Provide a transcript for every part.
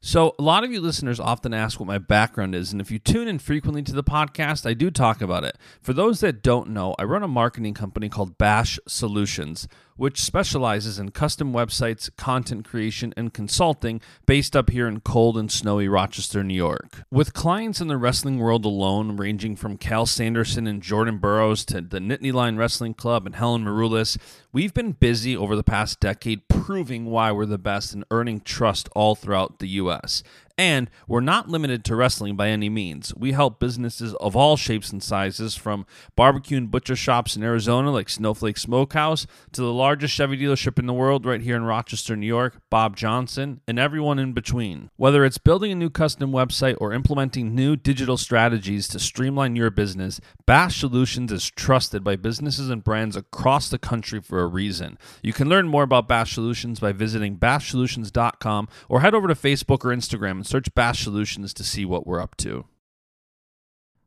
So, a lot of you listeners often ask what my background is, and if you tune in frequently to the podcast, I do talk about it. For those that don't know, I run a marketing company called Bash Solutions, which specializes in custom websites, content creation, and consulting based up here in cold and snowy Rochester, New York. With clients in the wrestling world alone, ranging from Cael Sanderson and Jordan Burroughs to the Nittany Lion Wrestling Club and Helen Maroulis, we've been busy over the past decade proving why we're the best and earning trust all throughout the U.S. And we're not limited to wrestling by any means. We help businesses of all shapes and sizes, from barbecue and butcher shops in Arizona like Snowflake Smokehouse to the largest Chevy dealership in the world right here in Rochester, New York, Bob Johnson, and everyone in between. Whether it's building a new custom website or implementing new digital strategies to streamline your business, Bash Solutions is trusted by businesses and brands across the country for a reason. You can learn more about Bash Solutions by visiting bashsolutions.com or head over to Facebook or Instagram search Bash Solutions to see what we're up to.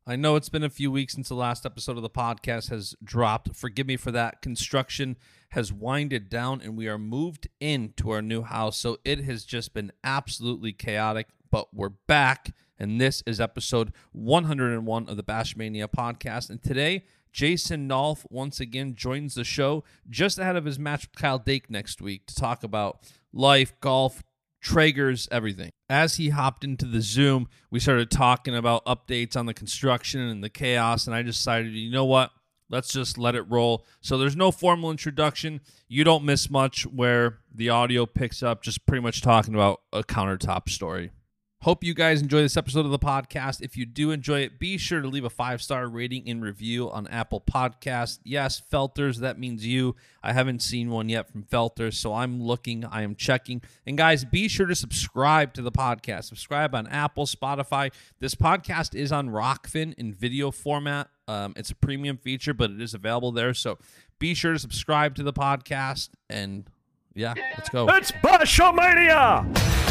I know it's been a few weeks since the last episode of the podcast has dropped. Forgive me for that. Construction has winded down and we are moved into our new house. So it has just been absolutely chaotic, but we're back. And this is episode 101 of the Bashmania podcast. And today, Jason Nolf once again joins the show just ahead of his match with Kyle Dake next week to talk about life, golf, Traegers, everything. As he hopped into the Zoom, we started talking about updates on the construction and the chaos, and I decided, you know what? Let's just let it roll. So there's no formal introduction. You don't miss much where the audio picks up, just pretty much talking about a countertop story. Hope you guys enjoy this episode of the podcast. If you do enjoy it, be sure to leave a five star rating and review on Apple Podcast. Yes, Felters, that means you. I haven't seen one yet from Felters, so I'm looking, I am checking. And guys, be sure to subscribe to the podcast. Subscribe on Apple, Spotify. This podcast is on Rokfin in video format. Um, it's a premium feature, but it is available there. So be sure to subscribe to the podcast. And yeah, let's go. It's Bashamania!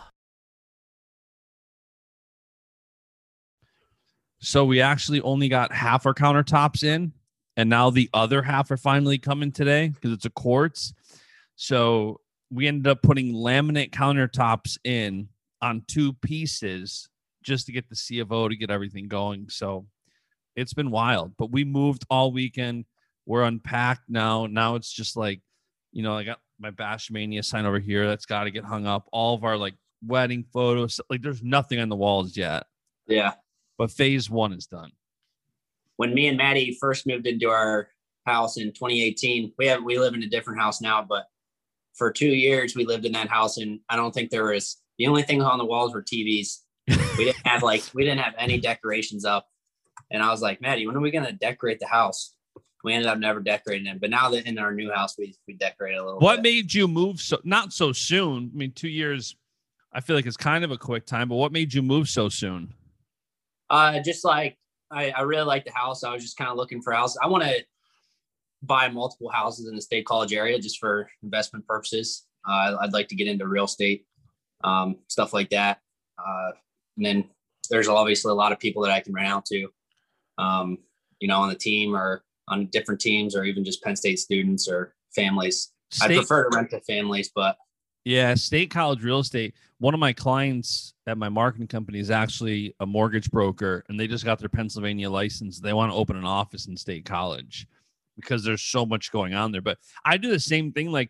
So we actually only got half our countertops in, and now the other half are finally coming today because it's a quartz. So we ended up putting laminate countertops in on two pieces just to get the C of O to get everything going. So it's been wild, but we moved all weekend. We're unpacked now. Now it's just like, you know, I got my Bashmania sign over here that's got to get hung up. All of our like wedding photos, like there's nothing on the walls yet. Yeah but phase one is done. When me and Maddie first moved into our house in 2018, we have we live in a different house now, but for two years we lived in that house, and I don't think there was the only thing on the walls were TVs. we didn't have like we didn't have any decorations up, and I was like, Maddie, when are we gonna decorate the house? We ended up never decorating it, but now that in our new house we we decorate a little. What bit. made you move so not so soon? I mean, two years. I feel like it's kind of a quick time, but what made you move so soon? Uh, just like I, I really like the house. I was just kind of looking for a house. I want to buy multiple houses in the state college area just for investment purposes. Uh, I'd like to get into real estate, um, stuff like that. Uh, and then there's obviously a lot of people that I can rent out to, um, you know, on the team or on different teams or even just Penn State students or families. State- I prefer to rent to families, but Yeah, State College Real Estate. One of my clients at my marketing company is actually a mortgage broker, and they just got their Pennsylvania license. They want to open an office in State College because there's so much going on there. But I do the same thing. Like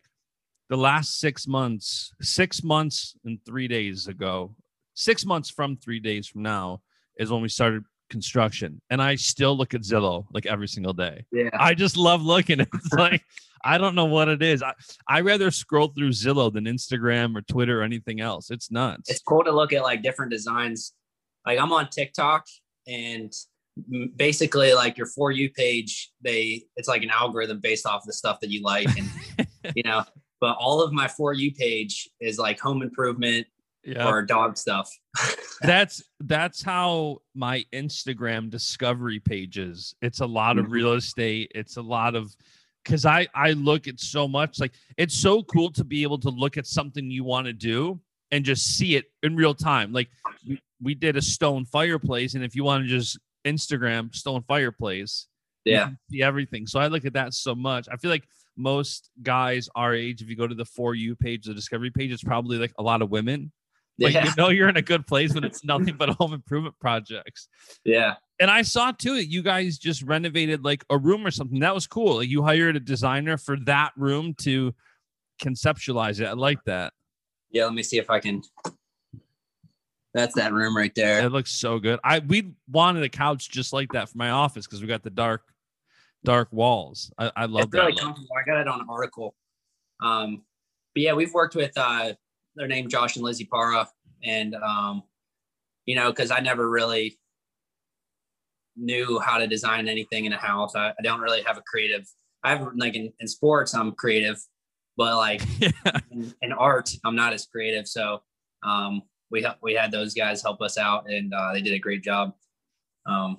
the last six months, six months and three days ago, six months from three days from now is when we started construction, and I still look at Zillow like every single day. Yeah. I just love looking. It's like I don't know what it is. I I rather scroll through Zillow than Instagram or Twitter or anything else. It's nuts. it's cool to look at like different designs. Like I'm on TikTok and basically like your for you page, they it's like an algorithm based off the stuff that you like and you know, but all of my for you page is like home improvement yeah. or dog stuff. that's that's how my Instagram discovery pages. It's a lot of Mhm. real estate. It's a lot of because I I look at so much like it's so cool to be able to look at something you want to do and just see it in real time. Like we, we did a stone fireplace, and if you want to just Instagram stone fireplace, Yeah. see everything. So I look at that so much. I feel like most guys our age, if you go to the for you page, the discovery page, it's probably like a lot of women. Like Yeah. you know you're in a good place when it's nothing but home improvement projects. Yeah. And I saw too that you guys just renovated like a room or something. That was cool. Like you hired a designer for that room to conceptualize it. I like that. Yeah. Let me see if I can. That's that room right there. It looks so good. I we wanted a couch just like that for my office because we got the dark, dark walls. I, I love it's really that. look. comfortable. I got it on an article. Um, but yeah, we've worked with uh, their name Josh and Lizzie Para, and um, you know, because I never really knew how to design anything in a house. I, I don't really have a creative. I have like in, in sports, I'm creative, but like Yeah. in, in art, I'm not as creative. So um, we we had those guys help us out, and uh, they did a great job. Um,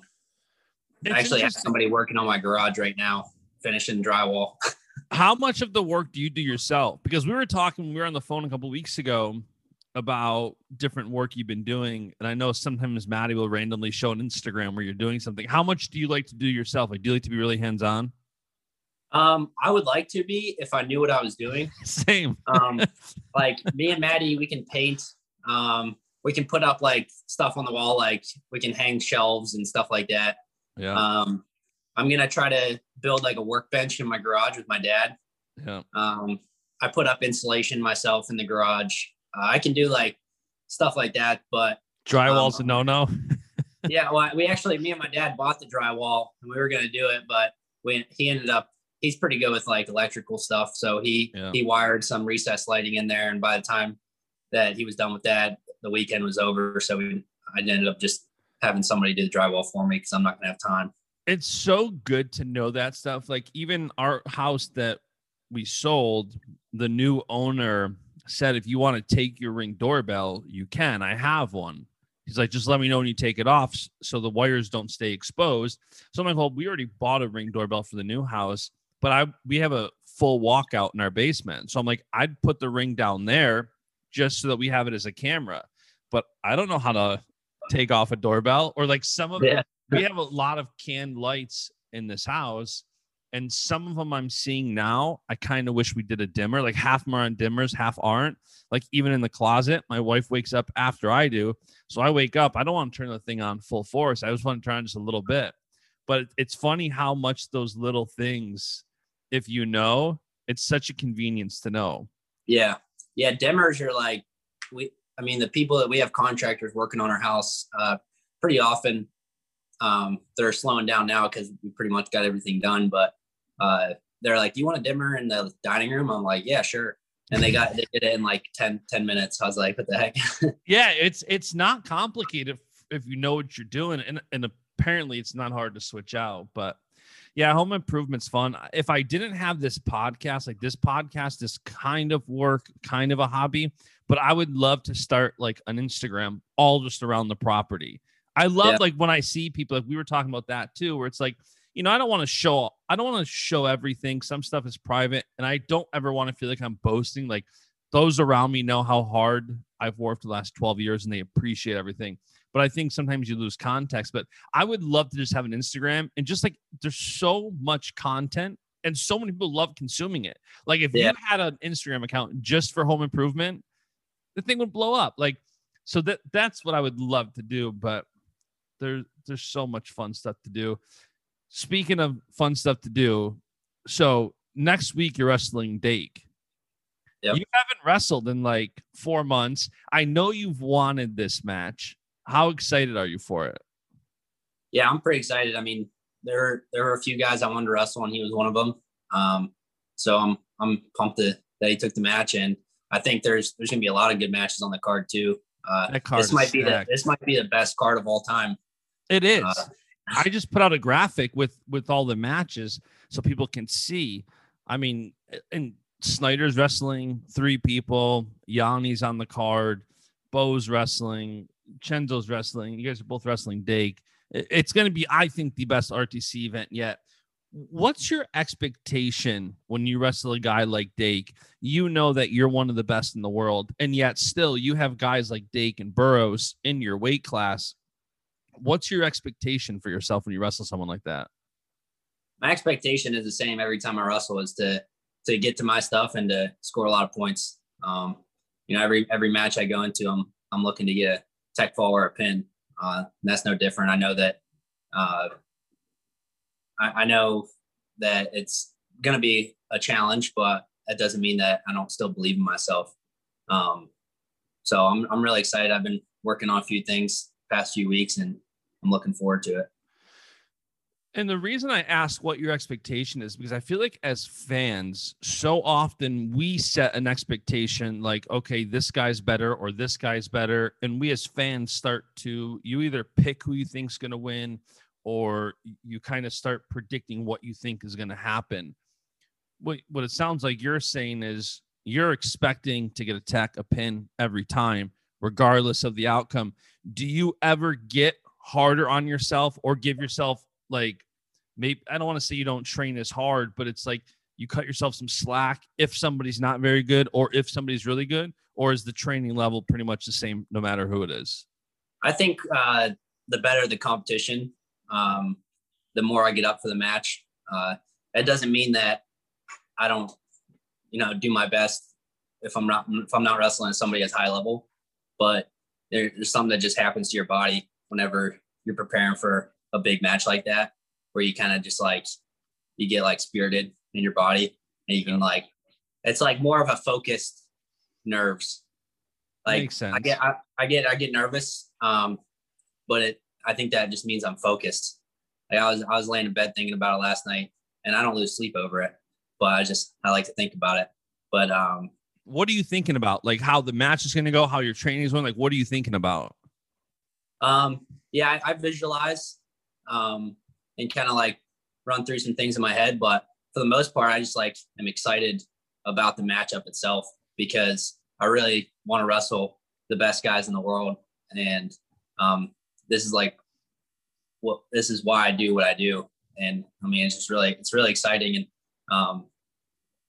It's I actually have somebody working on my garage right now, finishing drywall. how much of the work do you do yourself? Because we were talking, we were on the phone a couple weeks ago about different work you've been doing, and I know sometimes Maddie will randomly show an Instagram where you're doing something. How much do you like to do yourself? Like, do you like to be really hands on? Um, I would like to be if I knew what I was doing. Same. Um, like me and Maddie, we can paint. Um, we can put up like stuff on the wall, like we can hang shelves and stuff like that. Yeah. Um, I'm gonna try to build like a workbench in my garage with my dad. yeah. Um, I put up insulation myself in the garage. Uh, I can do like stuff like that, but Drywall's um, a no no. yeah, well, we actually, me and my dad bought the drywall and we were going to do it, but we, he ended up, he's pretty good with like electrical stuff. So he, Yeah. he wired some recess lighting in there. And by the time that he was done with that, the weekend was over. So we, I ended up just having somebody do the drywall for me because I'm not going to have time. It's so good to know that stuff. Like even our house that we sold, the new owner said, if you want to take your ring doorbell, you can. I have one. He's like, just let me know when you take it off so the wires don't stay exposed. So I'm like, well, we already bought a ring doorbell for the new house, but I we have a full walkout in our basement. So I'm like, I'd put the ring down there just so that we have it as a camera. But I don't know how to take off a doorbell or like some of Yeah. We have a lot of canned lights in this house and some of them i'm seeing now i kind of wish we did a dimmer like half are on dimmers half aren't like even in the closet my wife wakes up after i do so i wake up i don't want to turn the thing on full force i just want to turn just a little bit but it's funny how much those little things if you know it's such a convenience to know Yeah. Yeah. Dimmers are like, we, I mean, the people that we have contractors working on our house, uh, pretty often, um, they're slowing down now because we pretty much got everything done. But, uh, they're like, "Do you want a dimmer in the dining room? I'm like, yeah, sure. And they got, they did it in like 10, 10 minutes. I was like, what the heck? yeah it's it's not complicated if, if you know what you're doing and and apparently it's not hard to switch out but yeah home improvement's fun if i didn't have this podcast like this podcast is kind of work kind of a hobby but i would love to start like an instagram all just around the property i love Yeah. like when i see people like we were talking about that too where it's like you know i don't want to show i don't want to show everything some stuff is private and i don't ever want to feel like i'm boasting like those around me know how hard I've worked the last 12 years and they appreciate everything. But I think sometimes you lose context. But I would love to just have an Instagram and just like there's so much content and so many people love consuming it. Like if Yeah. you had an Instagram account just for home improvement, the thing would blow up. Like so that that's what I would love to do. But there's there's so much fun stuff to do. Speaking of fun stuff to do, so next week you're wrestling Dake Yep. You haven't wrestled in like four months. I know you've wanted this match. How excited are you for it? Yeah, I'm pretty excited. I mean, there there were a few guys I wanted to wrestle, and he was one of them. Um, so I'm I'm pumped to, that he took the match, and I think there's there's gonna be a lot of good matches on the card too. Uh, card this might be the this might be the best card of all time. It is. Uh, I just put out a graphic with with all the matches so people can see. I mean, and Snyder's wrestling three people. Yanni's on the card. Bo's wrestling. Chenzo's wrestling. You guys are both wrestling Dake. It's going to be, I think, the best RTC event yet. What's your expectation when you wrestle a guy like Dake? You know that you're one of the best in the world, and yet still you have guys like Dake and Burroughs in your weight class. What's your expectation for yourself when you wrestle someone like that? My expectation is the same every time I wrestle is to to get to my stuff and to score a lot of points. Um, you know, every every match I go into, I'm I'm looking to get a tech fall or a pin. Uh, that's no different. I know that. Uh, I, I know that it's going to be a challenge, but that doesn't mean that I don't still believe in myself. Um, so I'm I'm really excited. I've been working on a few things past few weeks, and I'm looking forward to it. And the reason I ask what your expectation is because I feel like as fans, so often we set an expectation like, okay, this guy's better or this guy's better. And we as fans start to, you either pick who you think's going to win or you kind of start predicting what you think is going to happen. What, what it sounds like you're saying is you're expecting to get a tech, a pin every time, regardless of the outcome. Do you ever get harder on yourself or give yourself like maybe I don't want to say you don't train as hard, but it's like you cut yourself some slack if somebody's not very good or if somebody's really good, or is the training level pretty much the same no matter who it is? I think uh, the better the competition, um, the more I get up for the match. Uh, that doesn't mean that I don't, you know, do my best if I'm not if I'm not wrestling somebody at high level, but there, there's something that just happens to your body whenever you're preparing for a big match like that, where you kind of just like you get like spirited in your body, and you can like it's like more of a focused nerves. Like Makes sense. I get I, I get I get nervous, um, but it I think that just means I'm focused. Like I was I was laying in bed thinking about it last night, and I don't lose sleep over it, but I just I like to think about it. But um, what are you thinking about? Like how the match is going to go, how your training is going. Like what are you thinking about? Um, yeah, I, I visualize um, and kind of like run through some things in my head. But for the most part, I just like am excited about the matchup itself because I really want to wrestle the best guys in the world. And um, this is like what this is why I do what I do. And I mean, it's just really, it's really exciting. And, um,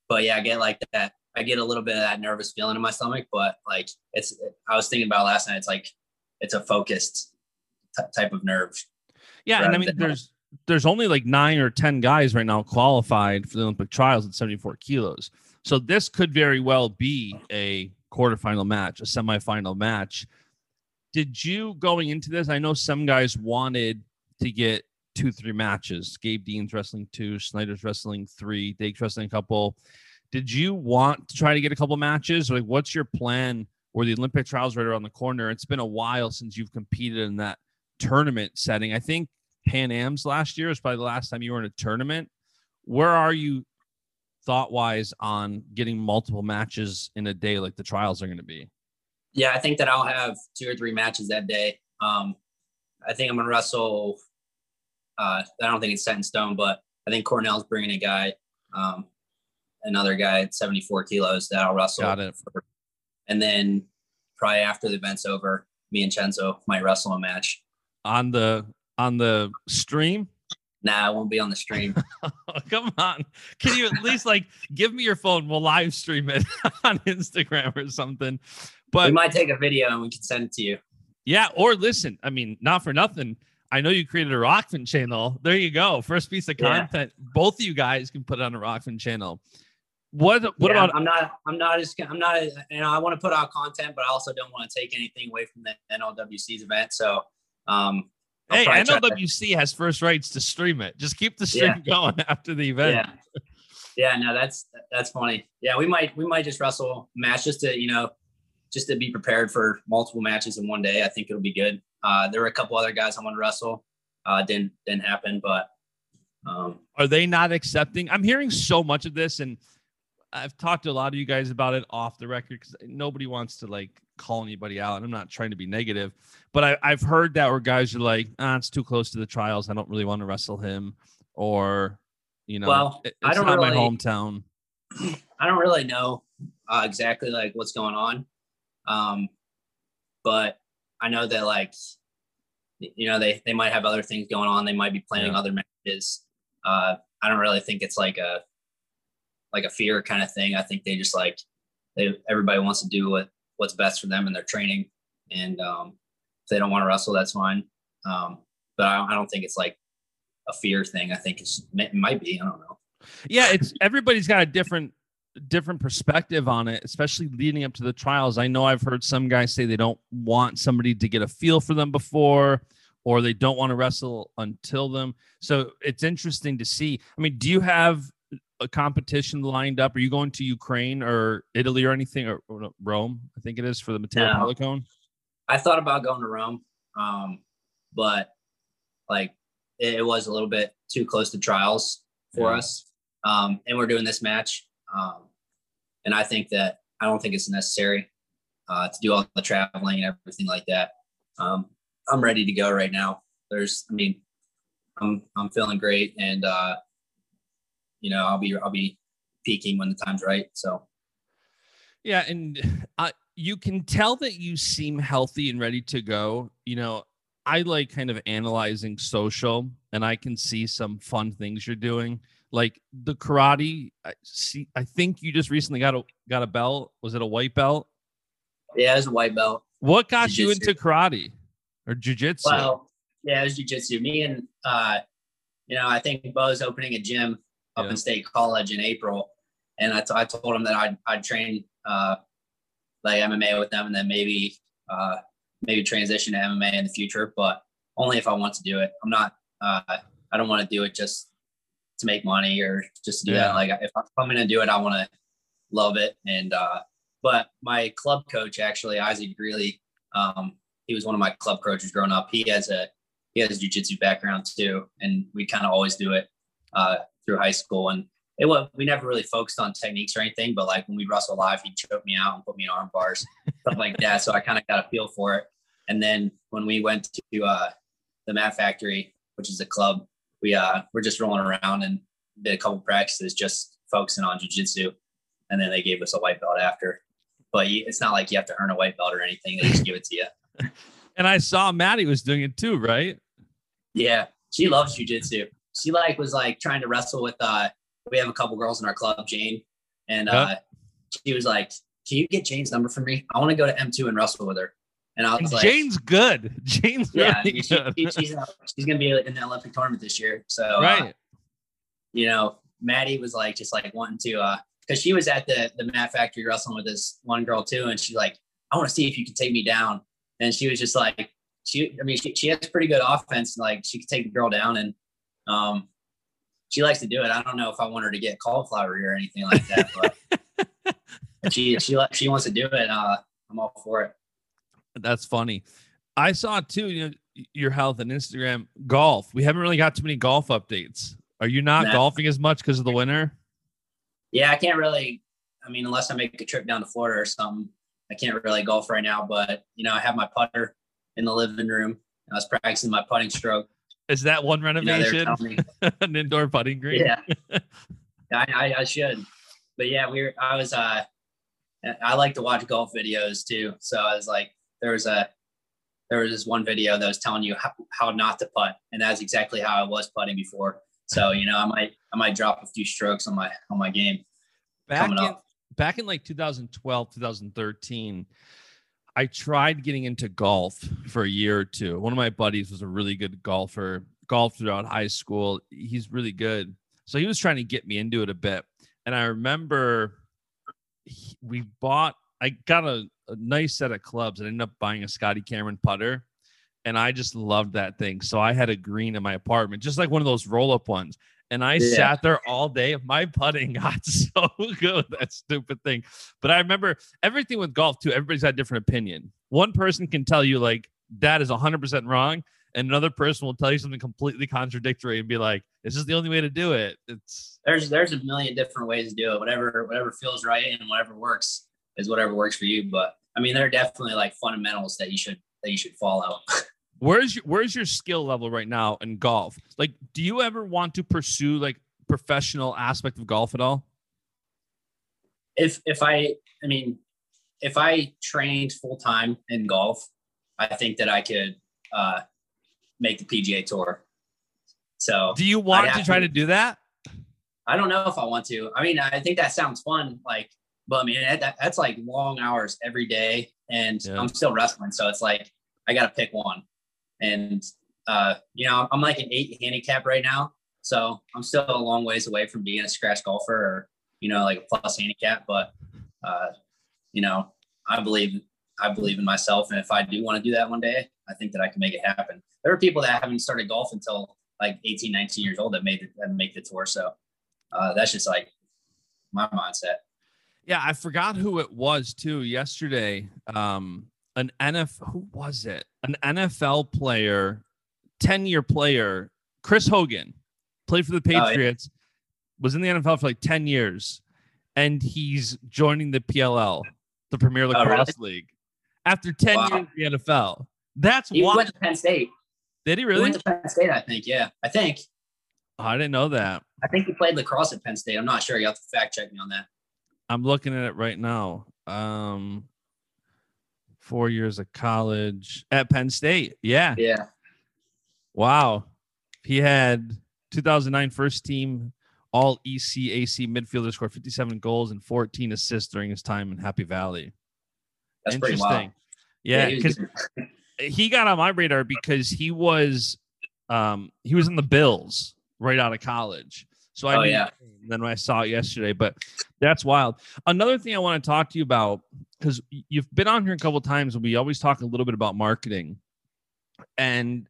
but yeah, I get like that. I get a little bit of that nervous feeling in my stomach, but like it's, I was thinking about last night. It's like, it's a focused t- type of nerve yeah, and I mean, there's there's only like nine or ten guys right now qualified for the Olympic trials at 74 kilos. So this could very well be a quarterfinal match, a semifinal match. Did you going into this? I know some guys wanted to get two, three matches. Gabe Dean's wrestling two, Snyder's wrestling three, Dake's wrestling a couple. Did you want to try to get a couple matches? Like, what's your plan? Where the Olympic trials right around the corner? It's been a while since you've competed in that tournament setting. I think Pan Am's last year was probably the last time you were in a tournament. Where are you thought wise on getting multiple matches in a day like the trials are going to be? Yeah, I think that I'll have two or three matches that day. Um, I think I'm going to wrestle. Uh, I don't think it's set in stone, but I think Cornell's bringing a guy, um, another guy at 74 kilos that I'll wrestle. Got it. For, and then probably after the event's over, me and Chenzo might wrestle a match on the on the stream? Nah, I won't be on the stream. Come on. Can you at least like give me your phone? We'll live stream it on Instagram or something. But we might take a video and we can send it to you. Yeah, or listen, I mean, not for nothing. I know you created a Rokfin channel. There you go. First piece of content. Yeah. Both of you guys can put it on a Rokfin channel. What what yeah, about I'm not I'm not as I'm not you know I want to put out content, but I also don't want to take anything away from the NLWC's event. So um, hey, NLWC has first rights to stream it. Just keep the stream yeah. going after the event. Yeah. Yeah, no, that's that's funny. Yeah, we might we might just wrestle match just to you know just to be prepared for multiple matches in one day. I think it'll be good. Uh, there were a couple other guys I want to wrestle. Uh, didn't didn't happen, but um, are they not accepting? I'm hearing so much of this, and I've talked to a lot of you guys about it off the record because nobody wants to like call anybody out. And I'm not trying to be negative, but I, have heard that where guys are like, ah, it's too close to the trials. I don't really want to wrestle him, or you know, well, it's I don't not really, my hometown. I don't really know uh, exactly like what's going on, um, but I know that like you know they they might have other things going on. They might be planning yeah. other matches. Uh, I don't really think it's like a like a fear kind of thing. I think they just like they everybody wants to do what what's best for them in their training, and um, if they don't want to wrestle, that's fine. Um, but I, I don't think it's like a fear thing. I think it's it might be. I don't know. Yeah, it's everybody's got a different different perspective on it, especially leading up to the trials. I know I've heard some guys say they don't want somebody to get a feel for them before, or they don't want to wrestle until them. So it's interesting to see. I mean, do you have a competition lined up? Are you going to Ukraine or Italy or anything or, or Rome? I think it is for the Matteo no. Pellicone. I thought about going to Rome, um, but like it, it, was a little bit too close to trials for yeah. us, um, and we're doing this match, um, and I think that I don't think it's necessary uh, to do all the traveling and everything like that. Um, I'm ready to go right now. There's, I mean, I'm I'm feeling great, and uh, you know, I'll be I'll be peaking when the time's right. So yeah, and uh, you can tell that you seem healthy and ready to go. You know, I like kind of analyzing social, and I can see some fun things you're doing, like the karate. I see. I think you just recently got a got a belt. Was it a white belt? Yeah, it's a white belt. What got jiu-jitsu. you into karate or jujitsu? Well, yeah, it was jujitsu. Me and uh, you know, I think Bo's opening a gym up yeah. in State College in April, and I, t- I told him that I'd I'd train uh, like MMA with them, and then maybe uh, maybe transition to MMA in the future, but only if I want to do it. I'm not. Uh, I don't want to do it just to make money or just to do yeah. that. Like if I'm going to do it, I want to love it. And uh, but my club coach actually, Isaac Greeley, um, he was one of my club coaches growing up. He has a he has a jujitsu background too, and we kind of always do it. Uh, through high school. And it was, we never really focused on techniques or anything, but like when we wrestle live, he'd choke me out and put me in arm bars, stuff like that. So I kind of got a feel for it. And then when we went to uh, the Mat Factory, which is a club, we uh, we're just rolling around and did a couple practices just focusing on jujitsu. And then they gave us a white belt after. But it's not like you have to earn a white belt or anything. They just give it to you. and I saw Maddie was doing it too, right? Yeah, she loves jujitsu she like was like trying to wrestle with uh we have a couple girls in our club, Jane, and uh she was like, Can you get Jane's number for me? I want to go to M2 and wrestle with her. And I was like, Jane's good. Jane's yeah, really she, good. She, she's she's gonna be in the Olympic tournament this year. So uh, right, uh, you know, Maddie was like just like wanting to uh because she was at the the Mat Factory wrestling with this one girl too, and she's like, I want to see if you can take me down. And she was just like, she, I mean, she, she has pretty good offense. Like she could take the girl down, and um, she likes to do it. I don't know if I want her to get cauliflower or anything like that, but she she she wants to do it. Uh, I'm all for it. That's funny. I saw too. You know, your health and Instagram golf. We haven't really got too many golf updates. Are you not nah. golfing as much because of the winter? Yeah, I can't really. I mean, unless I make a trip down to Florida or something, I can't really golf right now. But you know, I have my putter in the living room. I was practicing my putting stroke is that one renovation? You know, An indoor putting green? Yeah. I, I, I, should. But yeah, we were, I was, uh, I like to watch golf videos too. So I was like, there was a, there was this one video that was telling you how, how not to putt. And that's exactly how I was putting before. So, you know, I might, I might drop a few strokes on my, on my game. Back in, up. back in like 2012, 2013, I tried getting into golf for a year or two. One of my buddies was a really good golfer, golfed throughout high school. He's really good. So he was trying to get me into it a bit. And I remember he, we bought, I got a, a, nice set of clubs and ended up buying a Scotty Cameron putter. and I just loved that thing. So I had a green in my apartment, just like one of those roll up ones. And I Yeah. sat there all day. My putting got so good that stupid thing. But I remember everything with golf too. Everybody's had different opinion. One person can tell you like that is 100% wrong, and another person will tell you something completely contradictory and be like, "This is the only way to do it." It's there's there's a million different ways to do it. Whatever whatever feels right and whatever works is whatever works for you. But I mean, there are definitely like fundamentals that you should that you should follow. where's your where's your skill level right now in golf? Like, do you ever want to pursue like professional aspect of golf at all? if if I I mean, if I trained full time in golf, I think that I could uh, make the PGA Tour. So Do you want to try to- to do that? I don't know if I want to. I mean, I think that sounds fun. Like, but I mean, that, that's like long hours every day, and Yeah. I'm still wrestling, so it's like I got to pick one. And uh, you know, I'm like an eight handicap right now, so I'm still a long ways away from being a scratch golfer or you know, like a plus handicap. But uh, you know, I believe I believe in myself, and if I do want to do that one day, I think that I can make it happen. There are people that haven't started golf until like 18, 19 years old that made it, that make the tour. So uh, that's just like my mindset. Yeah, I forgot who it was too yesterday. Um, an NFL who was it? An NFL player, 10-year player, Chris Hogan, played for the yeah. Patriots, was in the NFL for like 10 years, and he's joining the PLL, the Premier really? Lacrosse League, after 10 Wow. years in the NFL. That's He went to Penn State. did he He really? went to Penn State, I think. Yeah, I think. Oh, I didn't know that. I think he played lacrosse at Penn State. I'm not sure. You have to fact check me on that. I'm looking at it right now. Um, four years of college at Penn State. Yeah. Yeah. Wow. He had 2009 first team all ECAC midfielder scored 57 goals and 14 assists during his time in Happy Valley. That's pretty Interesting. wild. Yeah, he because good. he got on my radar because he was um he was in the Bills right out of college. So I Oh, yeah. then when I saw it yesterday, but that's wild. Another thing I want to talk to you about because you've been on here a couple times and we always talk a little bit about marketing, and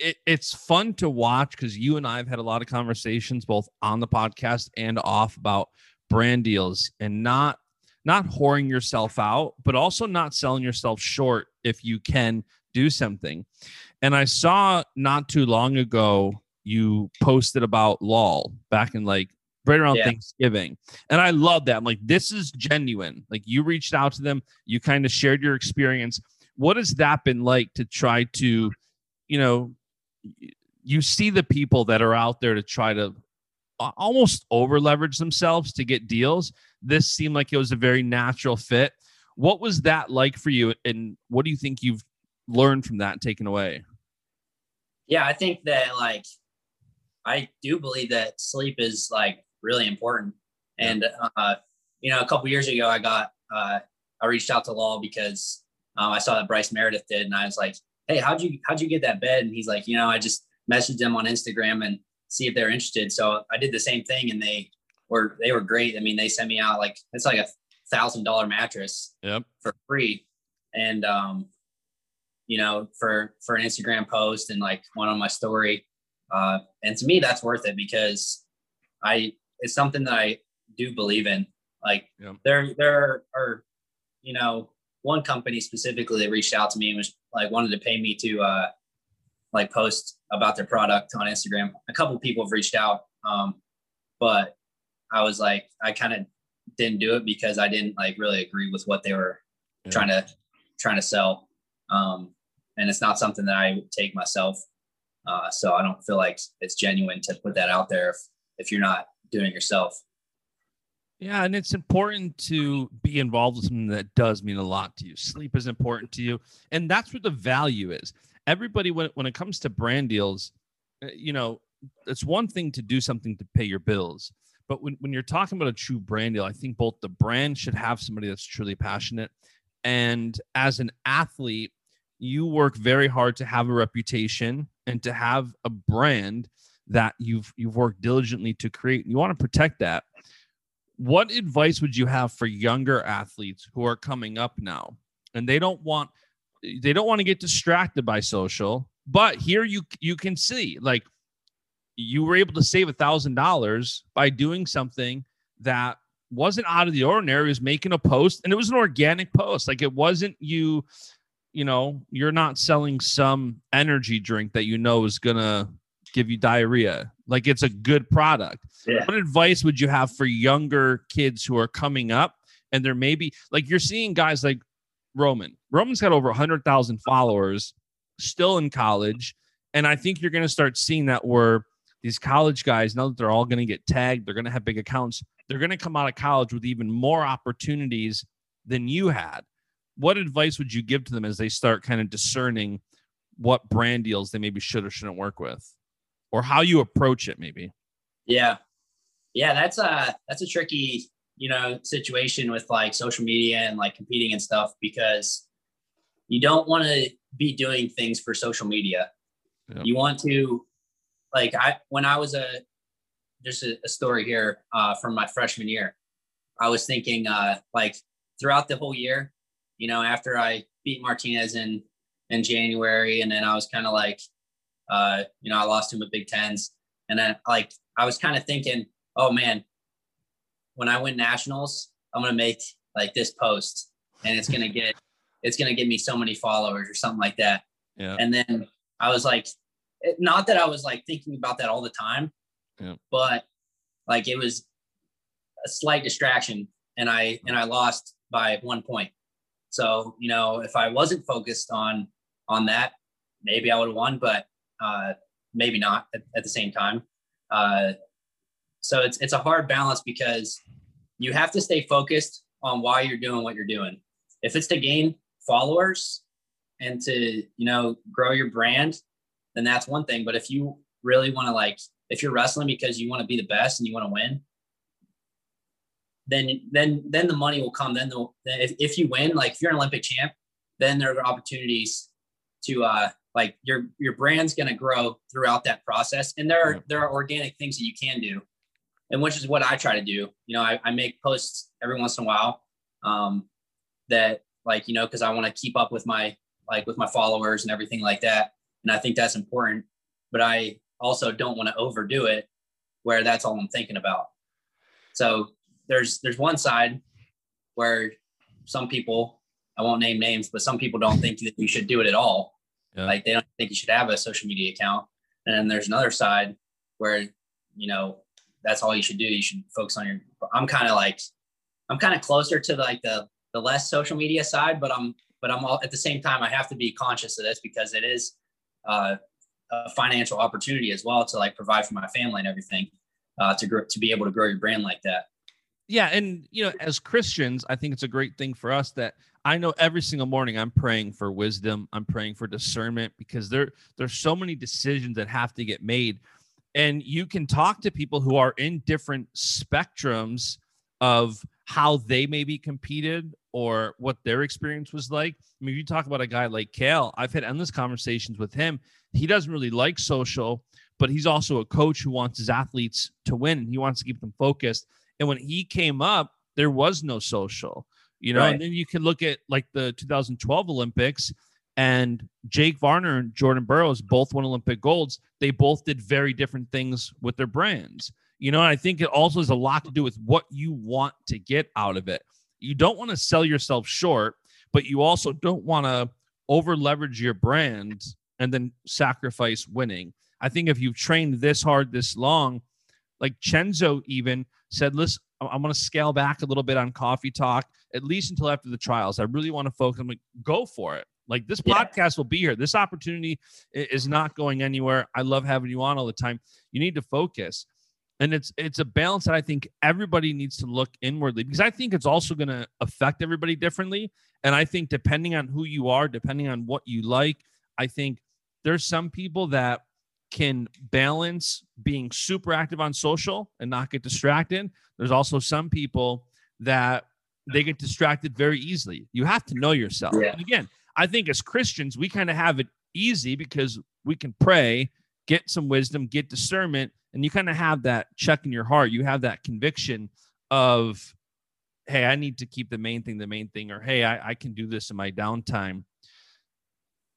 it, it's fun to watch because you and I have had a lot of conversations both on the podcast and off about brand deals and not not whoring yourself out, but also not selling yourself short if you can do something. And I saw not too long ago you posted about LOL back in like right around Yeah. Thanksgiving. And I love that. I'm like, this is genuine. Like you reached out to them, you kind of shared your experience. What has that been like to try to, you know, you see the people that are out there to try to almost over leverage themselves to get deals. This seemed like it was a very natural fit. What was that like for you? And what do you think you've learned from that and taken away? Yeah, I think that like I do believe that sleep is like really important. And uh, you know, a couple years ago, I got uh, I reached out to Lull because um, I saw that Bryce Meredith did, and I was like, "Hey, how'd you how'd you get that bed?" And he's like, "You know, I just messaged them on Instagram and see if they're interested." So I did the same thing, and they were they were great. I mean, they sent me out like it's like a thousand dollar mattress Yep. for free and um you know for for an instagram post and like one on my story uh and to me that's worth it because i it's something that i do believe in like Yeah. there there are you know one company specifically that reached out to me and was like wanted to pay me to uh like post about their product on instagram a couple people have reached out um but i was like i kind of didn't do it because i didn't like really agree with what they were Yeah. trying to trying to sell um and it's not something that i would take myself uh so i don't feel like it's genuine to put that out there if if you're not doing yourself Yeah, and it's important to be involved with something that does mean a lot to you. Sleep is important to you, and that's what the value is. Everybody, when when it comes to brand deals, uh, you know, it's one thing to do something to pay your bills, but when when you're talking about a true brand deal, I think both the brand should have somebody that's truly passionate, and as an athlete, you work very hard to have a reputation and to have a brand that you've you've worked diligently to create. and You want to protect that what advice would you have for younger athletes who are coming up now and they don't want they don't want to get distracted by social. But here you you can see like you were able to save a thousand dollars by doing something that wasn't out of the ordinary. Was making a post and it was an organic post. Like it wasn't you, you know, you're not selling some energy drink that you know is gonna give you diarrhea. Like it's a good product. Yeah. What advice would you have for younger kids who are coming up and there may be like you're seeing guys like Roman. Roman's got over 100,000 followers, still in college. And I think you're going to start seeing that where these college guys, now that they're all going to get tagged, they're going to have big accounts, they're going to come out of college with even more opportunities than you had. What advice would you give to them as they start kind of discerning what brand deals they maybe should or shouldn't work with? Or how you approach it, maybe? Yeah. Yeah, that's a that's a tricky, you know, situation with like social media and like competing and stuff because you don't want to be doing things for social media. Yeah. You want to like I when I was a just a, a story here uh, from my freshman year. I was thinking uh, like throughout the whole year, you know, after I beat Martinez in in January, and then I was kind of like, uh, you know, I lost him at Big Tens, and then like I was kind of thinking, oh man, when I win nationals, I'm gonna make like this post, and it's gonna get it's gonna get me so many followers or something like that. Yeah. And then I was like, not that I was like thinking about that all the time, Yeah. but like it was a slight distraction and I and I lost by one point. So, you know, if I wasn't focused on on that, maybe I would have won, but uh maybe not at, at the same time. Uh so it's it's a hard balance because you have to stay focused on why you're doing what you're doing. If it's to gain followers and to, you know, grow your brand, then that's one thing. But if you really want to like, if you're wrestling because you want to be the best and you want to win, then then then the money will come. Then the if, if you win, like if you're an Olympic champ, then there are opportunities to uh like your your brand's gonna grow throughout that process. And there are there are organic things that you can do. And which is what I try to do. You know, I, I make posts every once in a while um that like, you know, because I want to keep up with my like with my followers and everything like that and I think that's important. But I also don't want to overdo it, where that's all I'm thinking about. So there's there's one side where some people, I won't name names, but some people don't think that you should do it at all. Yeah. Like they don't think you should have a social media account. And then there's another side where you know that's all you should do. You should focus on your. I'm kind of like, I'm kind of closer to like the the less social media side, but I'm but I'm all at the same time I have to be conscious of this because it is uh, a financial opportunity as well to like provide for my family and everything uh, to grow, to be able to grow your brand like that. yeah and you know as christians i think it's a great thing for us that i know every single morning i'm praying for wisdom i'm praying for discernment because there there's so many decisions that have to get made and you can talk to people who are in different spectrums of how they maybe competed or what their experience was like. I mean, you talk about a guy like Cael, I've had endless conversations with him. He doesn't really like social, but he's also a coach who wants his athletes to win he wants to keep them focused. And when he came up, there was no social, you know. Right. And then you can look at like the 2012 Olympics and Jake Varner and Jordan Burroughs both won Olympic golds. They both did very different things with their brands. You know, I think it also has a lot to do with what you want to get out of it. You don't want to sell yourself short, but you also don't want to over leverage your brand and then sacrifice winning. I think if you've trained this hard this long, like Chenzo even said, listen, I- I'm going to scale back a little bit on coffee talk, at least until after the trials. I really want to focus. I'm like, go for it. Like this Yeah. podcast will be here. This opportunity is not going anywhere. I love having you on all the time. You need to focus. And it's it's a balance that I think everybody needs to look inwardly because I think it's also going to affect everybody differently. And I think depending on who you are, depending on what you like, I think there's some people that can balance being super active on social and not get distracted. There's also some people that they get distracted very easily. You have to know yourself. Yeah. And again, I think as Christians, we kind of have it easy because we can pray, get some wisdom, get discernment, and you kind of have that check in your heart. You have that conviction of, hey, I need to keep the main thing the main thing, or hey, I, I can do this in my downtime.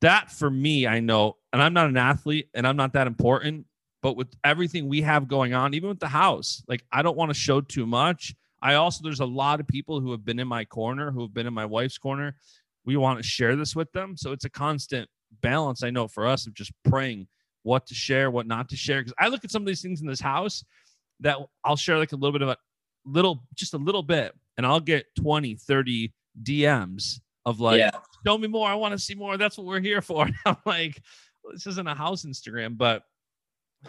That for me, I know, and I'm not an athlete and I'm not that important, but with everything we have going on, even with the house, like I don't want to show too much. I also, there's a lot of people who have been in my corner, who have been in my wife's corner. We want to share this with them. So it's a constant balance, I know, for us of just praying what to share, what not to share. Because I look at some of these things in this house that I'll share like a little bit of a little, just a little bit, and I'll get 20, 30 DMs of like, yeah. Show me more. I want to see more. That's what we're here for. I'm like, well, this isn't a house Instagram, but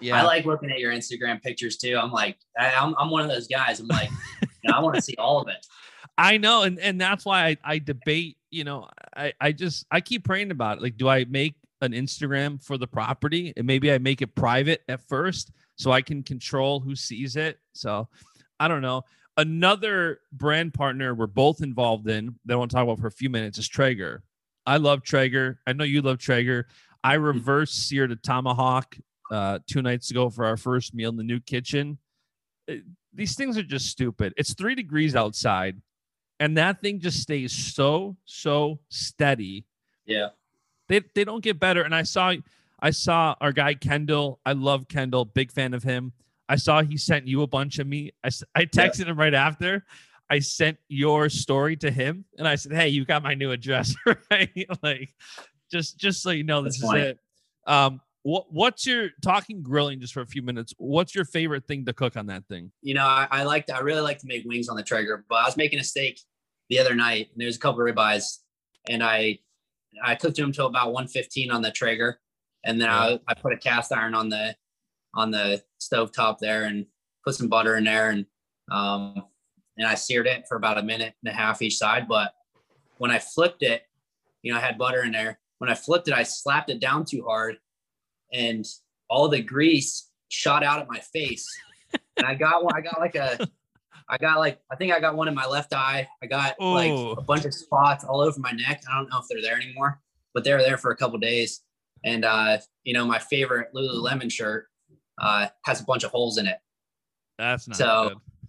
yeah, I like looking at your Instagram pictures too. I'm like, I, am I'm one of those guys. I'm like, you know, I want to see all of it. I know, and and that's why I, I debate. You know, I I just I keep praying about it. Like, do I make an Instagram for the property, and maybe I make it private at first, so I can control who sees it. So, I don't know. Another brand partner we're both involved in that I want to talk about for a few minutes is Traeger. I love Traeger. I know you love Traeger. I Mm-hmm. reverse seared a tomahawk uh, two nights ago for our first meal in the new kitchen. It- these things are just stupid. It's three degrees outside, and that thing just stays so so steady. Yeah. They they don't get better. And I saw I saw our guy Kendall. I love Kendall. Big fan of him. I saw he sent you a bunch of me. I, I texted him right after. I sent your story to him, and I said, "Hey, you got my new address, right? like, just just so you know, this That's is funny. it." Um, what what's your talking grilling just for a few minutes? What's your favorite thing to cook on that thing? You know, I, I like I really like to make wings on the Traeger, but I was making a steak the other night and there was a couple of ribeyes and I, I cooked them to about 115 on the Traeger. And then I, I put a cast iron on the, on the stove top there and put some butter in there and, um, and I seared it for about a minute and a half each side. But when I flipped it, you know, I had butter in there. When I flipped it, I slapped it down too hard and all the grease shot out at my face. And I got one, I got like a, I got like, I think I got one in my left eye. I got like Oh. a bunch of spots all over my neck. I don't know if they're there anymore, but they were there for a couple days. And, uh, you know, my favorite Lululemon shirt uh, has a bunch of holes in it. That's not So-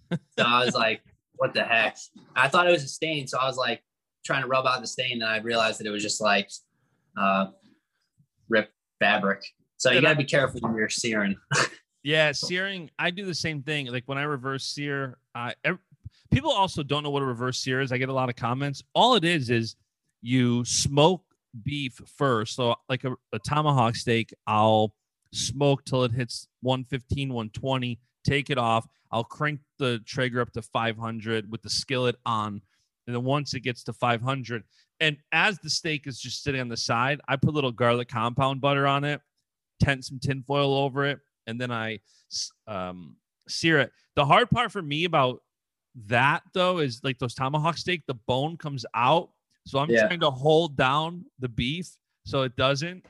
good. So I was like, what the heck? I thought it was a stain. So I was like trying to rub out the stain. And I realized that it was just like uh, ripped fabric. So you gotta be careful when you're searing. Yeah, searing. I do the same thing. Like when I reverse sear, I ev- people also don't know what a reverse sear is. I get a lot of comments. All it is is you smoke beef first. So like a, a tomahawk steak, I'll smoke till it hits 115, 120, take it off. I'll crank the Traeger up to 500 with the skillet on. And then once it gets to 500, and as the steak is just sitting on the side, I put a little garlic compound butter on it, tent some tinfoil over it, and then I um, sear it. The hard part for me about that though is like those tomahawk steak, the bone comes out, so I'm Yeah. trying to hold down the beef so it doesn't.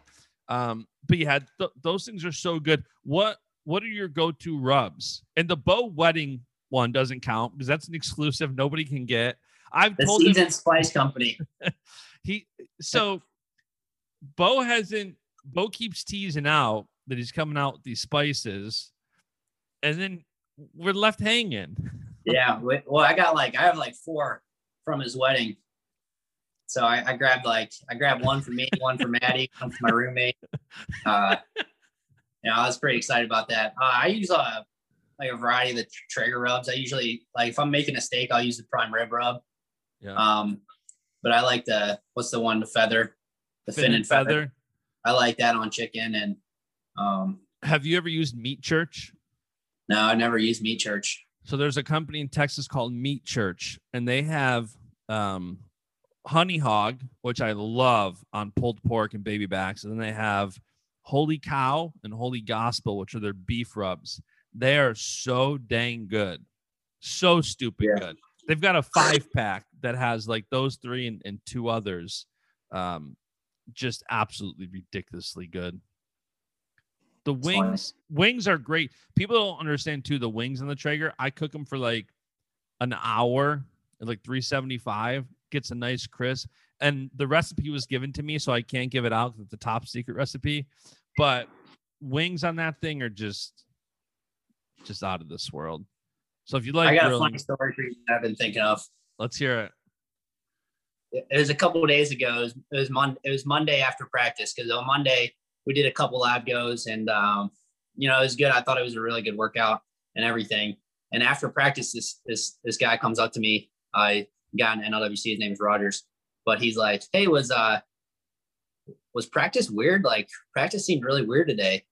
Um, but yeah, th- those things are so good. What what are your go-to rubs? And the Bo wedding one doesn't count because that's an exclusive nobody can get. I've The told him Spice Company. he so Bo hasn't Bo keeps teasing out that he's coming out with these spices, and then we're left hanging. yeah. we- Well, I got like I have like four from his wedding. So I, I grabbed like I grabbed one for me, one for Maddie, one for my roommate. Uh, you know, I was pretty excited about that. Uh, I use uh, like a variety of the tr- Traeger rubs. I usually like if I'm making a steak, I'll use the prime rib rub. Yeah. Um, but I like the what's the one the feather, the fin, and feather. I like that on chicken and um. Have you ever used Meat Church? No, I never used meat church. So there's a company in Texas called Meat Church, and they have um, honey hog, which I love on pulled pork and baby backs, and then they have holy cow and holy gospel, which are their beef rubs. They are so dang good, so stupid Yeah. good. They've got a five pack that has like those three and, and two others, um, just absolutely ridiculously good. The wings, wings are great. People don't understand too the wings on the Traeger. I cook them for like an hour at like 375, gets a nice crisp. And the recipe was given to me, so I can't give it out it's the top secret recipe. But wings on that thing are just just out of this world. So if you like I got a funny story for you that I've been thinking of. let's hear it. it was a couple of days ago. It was, it was Monday. It was Monday after practice because on Monday we did a couple lab goes and um, you know it was good. I thought it was a really good workout and everything. And after practice, this this this guy comes up to me. I got in NLWC. His name is Rogers, but he's like, "Hey, was uh was practice weird? Like practice seemed really weird today."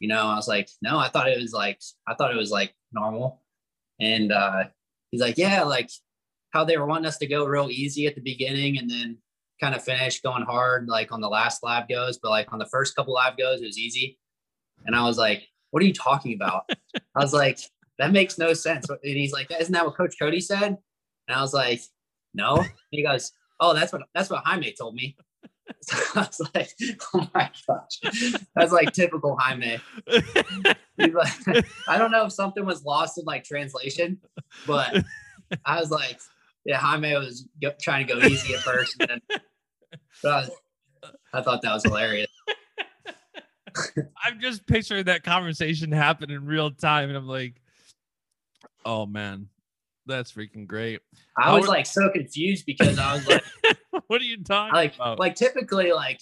You know, I was like, "No, I thought it was like I thought it was like normal." And uh, he's like, "Yeah, like how they were wanting us to go real easy at the beginning and then kind of finish going hard like on the last lab goes, but like on the first couple live goes, it was easy." And I was like, "What are you talking about?" I was like, "That makes no sense." And he's like, "Isn't that what Coach Cody said?" And I was like, no. He goes, oh, that's what that's what Jaime told me. So I was like, oh my gosh, that's like typical Jaime. Like, I don't know if something was lost in like translation, but I was like, yeah, Jaime was trying to go easy at first, and then, I, was, I thought that was hilarious. I'm just picturing that conversation happen in real time, and I'm like, oh man, that's freaking great. I was like so confused because I was like, "What are you talking like, about?" Like typically, like,